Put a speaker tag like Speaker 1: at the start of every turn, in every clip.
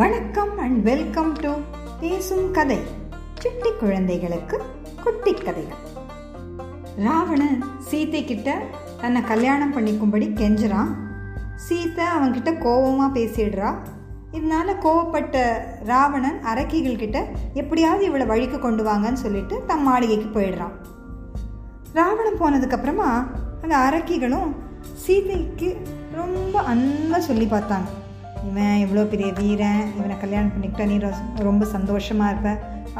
Speaker 1: வணக்கம் and welcome to பேசும் கதை. சுட்டி குழந்தைகளுக்கு குட்டி கதைகள். ராவணன் சீதை கிட்ட தன்னை கல்யாணம் பண்ணிக்கும்படி கெஞ்சுறான். சீதை அவன்கிட்ட கோபமாக பேசிடுறா. இதனால கோவப்பட்ட ராவணன் அரக்கிகள் கிட்ட எப்படியாவது இவளை வழிக்கு கொண்டு வாங்கன்னு சொல்லிட்டு தம் மாளிகைக்கு போயிடுறான். ராவணன் போனதுக்கப்புறமா அந்த அரக்கிகளும் சீதைக்கு ரொம்ப அன்பாக சொல்லி பார்த்தாங்க. இவன் இவ்வளோ பெரிய வீரன் இவனை கல்யாணம் பண்ணிக்கிட்டா நீ ரொம்ப சந்தோஷமாக இருப்ப.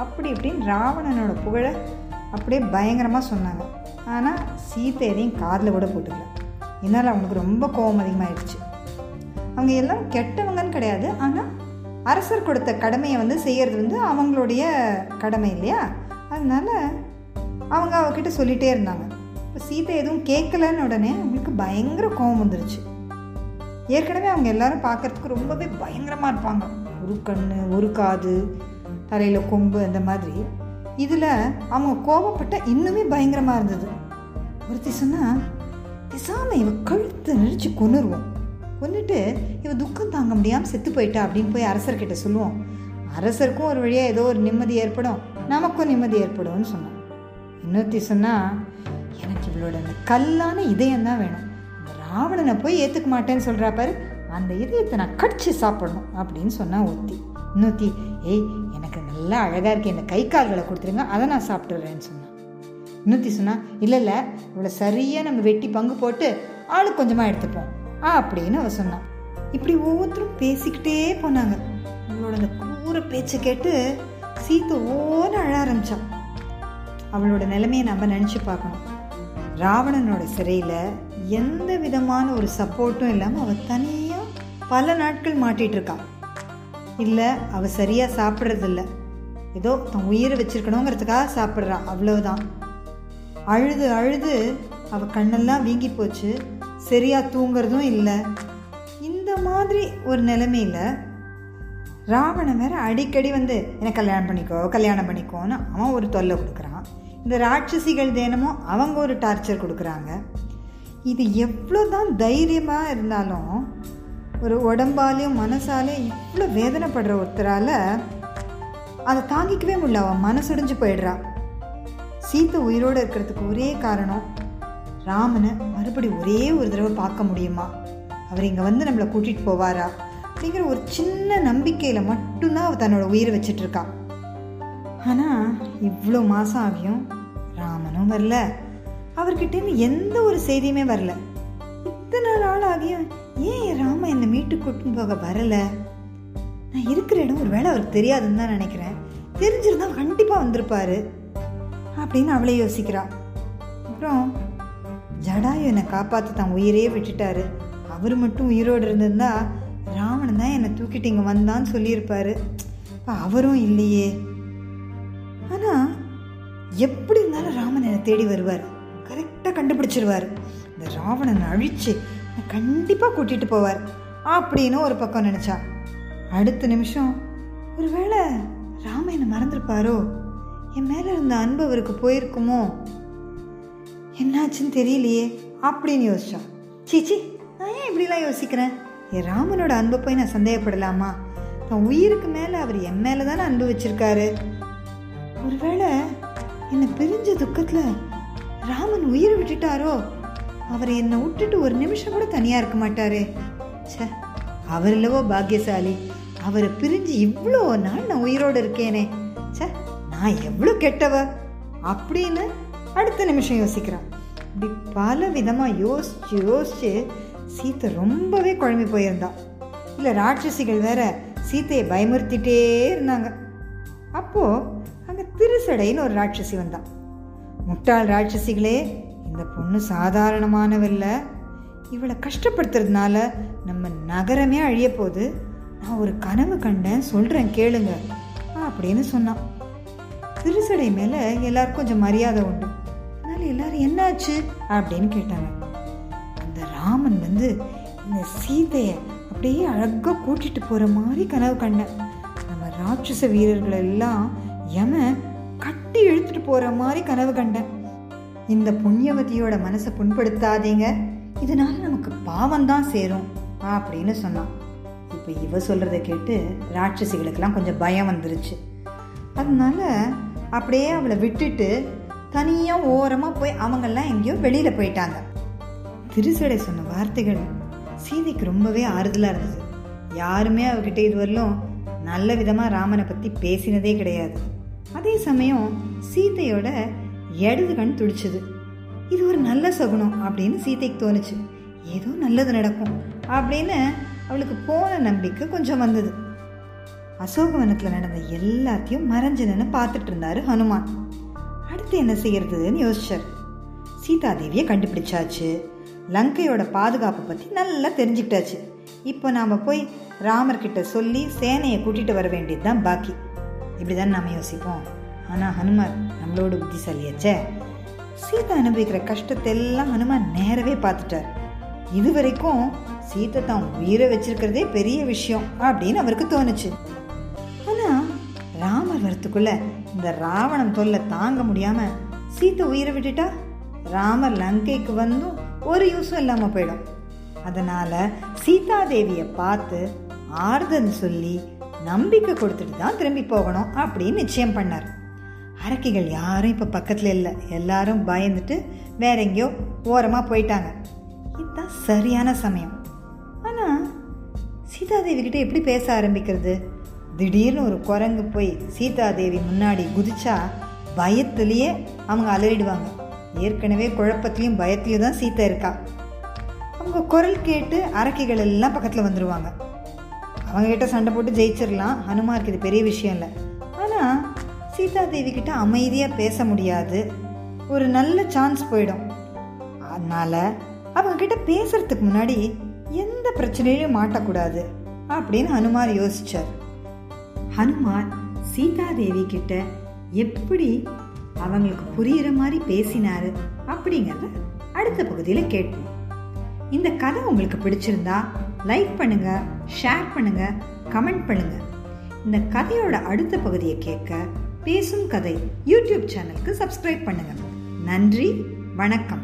Speaker 1: அப்படி இப்படின்னு ராவணனோட புகழை அப்படியே பயங்கரமாக சொன்னாங்க. ஆனால் சீதை எதையும் காதில் கூட போட்டுக்கல. இதனால் அவனுக்கு ரொம்ப கோபம் அதிகமாகிடுச்சு அவங்க எல்லாம் கெட்டவங்கன்னு கிடையாது. ஆனால் அரசர் கொடுத்த கடமையை வந்து செய்கிறது வந்து அவங்களுடைய கடமை இல்லையா? அதனால் அவங்க அவகிட்ட சொல்லிகிட்டே இருந்தாங்க. இப்போ சீதை எதுவும் கேட்கலன்னு உடனே அவங்களுக்கு பயங்கர கோபம் வந்துருச்சு. ஏற்கனவே அவங்க எல்லாரும் பார்க்கறதுக்கு ரொம்பவே பயங்கரமாக இருப்பாங்க. ஒரு கண் ஒரு காது தலையில் கொம்பு அந்த மாதிரி. இதில் அவங்க கோபப்பட்ட இன்னுமே பயங்கரமாக இருந்தது. ஒருத்தி சொன்னால் பேசாமல் இவ கழுத்தை நெரிச்சு கொன்னுருவோம். கொண்டுட்டு இவ துக்கம் தாங்க முடியாமல் செத்து போயிட்டா அப்படின்னு போய் அரசர்கிட்ட சொல்லுவோம். அரசருக்கும் ஒரு வழியாக ஏதோ ஒரு நிம்மதி ஏற்படும். நமக்கும் நிம்மதி ஏற்படும்னு சொன்னான். இன்னொருத்தி சொன்னால் எனக்கு இவளோட அந்த கல்லான இதயம் தான் வேணும். ராவணனை போய் ஏற்றுக்க மாட்டேன்னு சொல்கிறா பாரு. அந்த இதயத்தை நான் கடிச்சு சாப்பிடணும் அப்படின்னு சொன்னால் ஒத்தி. இன்னொத்தி ஏய் எனக்கு நல்லா அழகாக இருக்கு. இந்த கை கால்களை கொடுத்துருங்க. அதை நான் சாப்பிட்டுறேன்னு சொன்னான் இன்னொத்தி சொன்னா இல்லை இல்லை. இவ்வளோ சரியாக நம்ம வெட்டி பங்கு போட்டு ஆளுக்கு கொஞ்சமாக எடுத்துப்போம். ஆ அப்படின்னு அவ சொன்னான் இப்படி ஒவ்வொருத்தரும் பேசிக்கிட்டே போனாங்க. அவளோட அந்த கூற பேச்சை கேட்டு சீத்தை ஓன அழ ஆரம்பிச்சான் அவளோட நிலைமையை நம்ம நினச்சி பார்க்கணும். ராவணனோட சிறையில் எந்த விதமான ஒரு சப்போர்ட்டும் இல்லாமல் அவள் தனியாக பல நாட்கள் மாட்டிட்டு இல்லை அவள் சரியாக சாப்பிட்றதில்ல. ஏதோ தன் உயிரை வச்சிருக்கணுங்கிறதுக்காக சாப்பிட்றா அவ்வளவுதான். அழுது அழுது அவள் கண்ணெல்லாம் வீங்கி போச்சு. சரியாக தூங்குறதும் இல்லை. இந்த மாதிரி ஒரு நிலைமையில் ராவணன் வேற அடிக்கடி வந்து என்னை கல்யாணம் பண்ணிக்கோ கல்யாணம் பண்ணிக்கோன்னு அவன் ஒரு தொல்லை கொடுக்குறான். இந்த ராட்சசிகள் தினமும் அவங்க ஒரு டார்ச்சர் கொடுக்குறாங்க. இது எவ்வளோ தான் தைரியமாக இருந்தாலும் ஒரு உடம்பாலையும் மனசாலையும் இவ்வளோ வேதனைப்படுற ஒருத்தரால் அதை தாங்கிக்கவே முடியல. அவன் மனசுடைஞ்சு போயிடுறா. சீத்தை உயிரோடு இருக்கிறதுக்கு ஒரே காரணம் ராமனை மறுபடி ஒரே ஒரு தடவை பார்க்க முடியுமா? அவர் இங்கே வந்து நம்மளை கூட்டிகிட்டு போவாரா? அப்படிங்கிற ஒரு சின்ன நம்பிக்கையில் மட்டும்தான் அவள் தன்னோட உயிரை வச்சிட்ருக்கான் ஆனால் இவ்வளோ மாதம் ஆகியும் ராமனும் வரல. அவர்கிட்டேருந்து எந்த ஒரு செய்தியுமே வரல. இத்தனை நாள் ஆகியும் ஏன் ராம ராமன் என்னை மீட்டு கூட்டின்னு போக வரல? நான் இருக்கிற இடம் ஒரு வேளை அவருக்கு தெரியாதுன்னு தான் நினைக்கிறேன். தெரிஞ்சிருந்தா கண்டிப்பாக வந்திருப்பாரு அப்படின்னு அவளே யோசிக்கிறான் அப்புறம் ஜடாயு என்னை காப்பாற்ற தான் உயிரே விட்டுட்டாரு. அவர் மட்டும் உயிரோடு இருந்திருந்தா ராவணன் தான் என்னை தூக்கிட்டு இங்கே வந்தான்னு சொல்லியிருப்பாரு. அவரும் இல்லையே. ஆனால் எப்படி இருந்தாலும் ராமன் என்னை தேடி வருவார்? கரெக்டாக கண்டுபிடிச்சிருவார். இந்த ராவணனை அழிச்சு கண்டிப்பாக கூட்டிகிட்டு போவார் அப்படின்னு ஒரு பக்கம் நினச்சா. அடுத்த நிமிஷம் ஒருவேளை ராம என்னை மறந்துருப்பாரோ? என் மேலே இருந்த அன்பு அவருக்கு போயிருக்குமோ? என்னாச்சுன்னு தெரியலையே அப்படின்னு யோசிச்சான் சீச்சி நான் ஏன் இப்படிலாம் யோசிக்கிறேன்? என் ராமனோட அன்பை போய் நான் சந்தேகப்படலாமா? நான் உயிருக்கு மேலே அவர் என் மேலே தானே அன்பு வச்சுருக்காரு? ஒருவேளை என்னை பிரிஞ்ச துக்கத்தில் ராமன் உயிரை விட்டுட்டாரோ? அவர் என்னை விட்டுட்டு ஒரு நிமிஷம் கூட தனியாக இருக்க மாட்டாரே. ச்சே அவர் இல்லவோ பாக்கியசாலி. அவரை பிரிஞ்சு இவ்வளோ நாள் நான் உயிரோடு இருக்கேனே. ச்சே நான் எவ்வளோ கெட்டவ? அப்படின்னு அடுத்த நிமிஷம் யோசிக்கிறான். இப்படி பல விதமாக யோசிச்சு யோசிச்சு சீத்தை ரொம்பவே குழம்பி போயிருந்தான். இல்லை ராட்சசிகள் வேற சீத்தையை பயமுறுத்திட்டே இருந்தாங்க. அப்போது திருசடைன்னு ஒரு ராட்சசி வந்தான். முட்டாள் ராட்சசிகளே இந்த பொண்ணு சாதாரணமானவில்ல. இவளை கஷ்டப்படுத்துறதுனால நம்ம நகரமே அழிய போகுது நான் ஒரு கனவு கண்டேன் சொல்கிறேன் கேளுங்க அப்படின்னு சொன்னான். திருசடை மேலே எல்லாருக்கும் கொஞ்சம் மரியாதை உண்டு. அதனால எல்லாரும் என்னாச்சு அப்படின்னு கேட்டாங்க. அந்த ராமன் வந்து இந்த சீதையை அப்படியே அழகாக கூட்டிகிட்டு போகிற மாதிரி கனவு கண்டேன். நம்ம ராட்சச வீரர்கள் எல்லாம் யமன் கட்டி இழுத்துட்டு போகிற மாதிரி கனவு கண்டேன். இந்த புண்ணியவதியோட மனசை புண்படுத்தாதீங்க. இதனால நமக்கு பாவம் தான் சேரும் அப்படின்னு சொன்னான். இப்போ இவ சொல்கிறத கேட்டு ராட்சசிகளுக்கெல்லாம் கொஞ்சம் பயம் வந்துருச்சு. அதனால அப்படியே அவளை விட்டுட்டு தனியாக ஓரமாக போய் அவங்கெல்லாம் எங்கேயோ வெளியில் போயிட்டாங்க. திருசடை சொன்ன வார்த்தைகள் சீதைக்கு ரொம்பவே ஆறுதலாக இருந்தது. யாருமே அவகிட்ட இதுவரையிலும் நல்ல விதமாக ராமனை பற்றி பேசினதே கிடையாது. அதே சமயம் சீதையோட இடது கண் துடிச்சுது. இது ஒரு நல்ல சகுனம் அப்படின்னு சீத்தைக்கு தோணுச்சு. ஏதோ நல்லது நடக்கும் அப்படின்னு அவளுக்கு போன நம்பிக்கை கொஞ்சம் வந்தது. அசோகவனத்தில் நடந்த எல்லாத்தையும் மறைஞ்சு பார்த்துட்டு இருந்தாரு ஹனுமான். அடுத்து என்ன செய்யறதுன்னு யோசிச்சார். சீதாதேவியை கண்டுபிடிச்சாச்சு. லங்கையோட பாதுகாப்பை பற்றி நல்லா தெரிஞ்சுக்கிட்டாச்சு. இப்போ நாம் போய் ராமர்கிட்ட சொல்லி சேனையை கூட்டிகிட்டு வர வேண்டியது தான் பாக்கி. இப்படி தான் நாம் யோசிப்போம்? ஆனால் ஹனுமார் நம்மளோட புத்திசாலியாச்சே? சீதா அனுபவிக்கிற கஷ்டத்தை எல்லாம் ஹனுமான் நேரவே பார்த்துட்டார். இது வரைக்கும் சீதை தான் உயிரை வச்சிருக்கிறதே பெரிய விஷயம் அப்படின்னு அவருக்கு தோணுச்சு. ஆனால் ராமர் வரத்துக்குள்ள இந்த ராவணன் தொல்லை தாங்க முடியாமல் சீத்தை உயிரை விட்டுட்டா? ராமர் லங்கைக்கு வந்தும் ஒரு யூஸும் இல்லாமல் போயிடும். அதனால் சீதாதேவியை பார்த்து ஆறுதல் சொல்லி நம்பிக்கை கொடுத்துட்டு தான் திரும்பி போகணும் அப்படின்னு நிச்சயம் பண்ணார். அரக்கிகள் யாரும் இப்போ பக்கத்தில் இல்லை. எல்லாரும் பயந்துட்டு வேற எங்கேயோ ஓரமாக போயிட்டாங்க. இதுதான் சரியான சமயம். ஆனால் சீதாதேவிகிட்ட எப்படி பேச ஆரம்பிக்கிறது? திடீர்னு ஒரு குரங்கு போய் சீதாதேவி முன்னாடி குதிச்சா பயத்துலேயே அவங்க அலறிடுவாங்க. ஏற்கனவே குழப்பத்திலையும் பயத்திலையும் தான் சீதா இருக்கா. அவங்க குரல் கேட்டு அரக்கிகள் எல்லாம் பக்கத்தில் வந்துடுவாங்க அவங்ககிட்ட சண்டை போட்டு ஜெயிச்சிடலாம் ஹனுமாருக்கு இது பெரிய விஷயம் இல்லை. சீதாதேவி கிட்ட அமைதியாக பேச முடியாது. ஒரு நல்ல சான்ஸ் போயிடும். அதனால அவங்க கிட்ட பேசுறதுக்கு முன்னாடி எந்த பிரச்சனையிலையும் மாட்டக்கூடாது அப்படின்னு ஹனுமார் யோசிச்சார். ஹனுமார் சீதாதேவி கிட்ட எப்படி அவங்களுக்கு புரியுற மாதிரி பேசினாரு அப்படிங்கிறத அடுத்த பகுதியில் கேட்போம். இந்த கதை உங்களுக்கு பிடிச்சிருந்தா லைக் பண்ணுங்க ஷேர் பண்ணுங்க கமெண்ட் பண்ணுங்க. இந்த கதையோட அடுத்த பகுதியை கேட்க பேசும் கதை யூடியூப் சேனலுக்கு சப்ஸ்கிரைப் பண்ணுங்க. நன்றி வணக்கம்.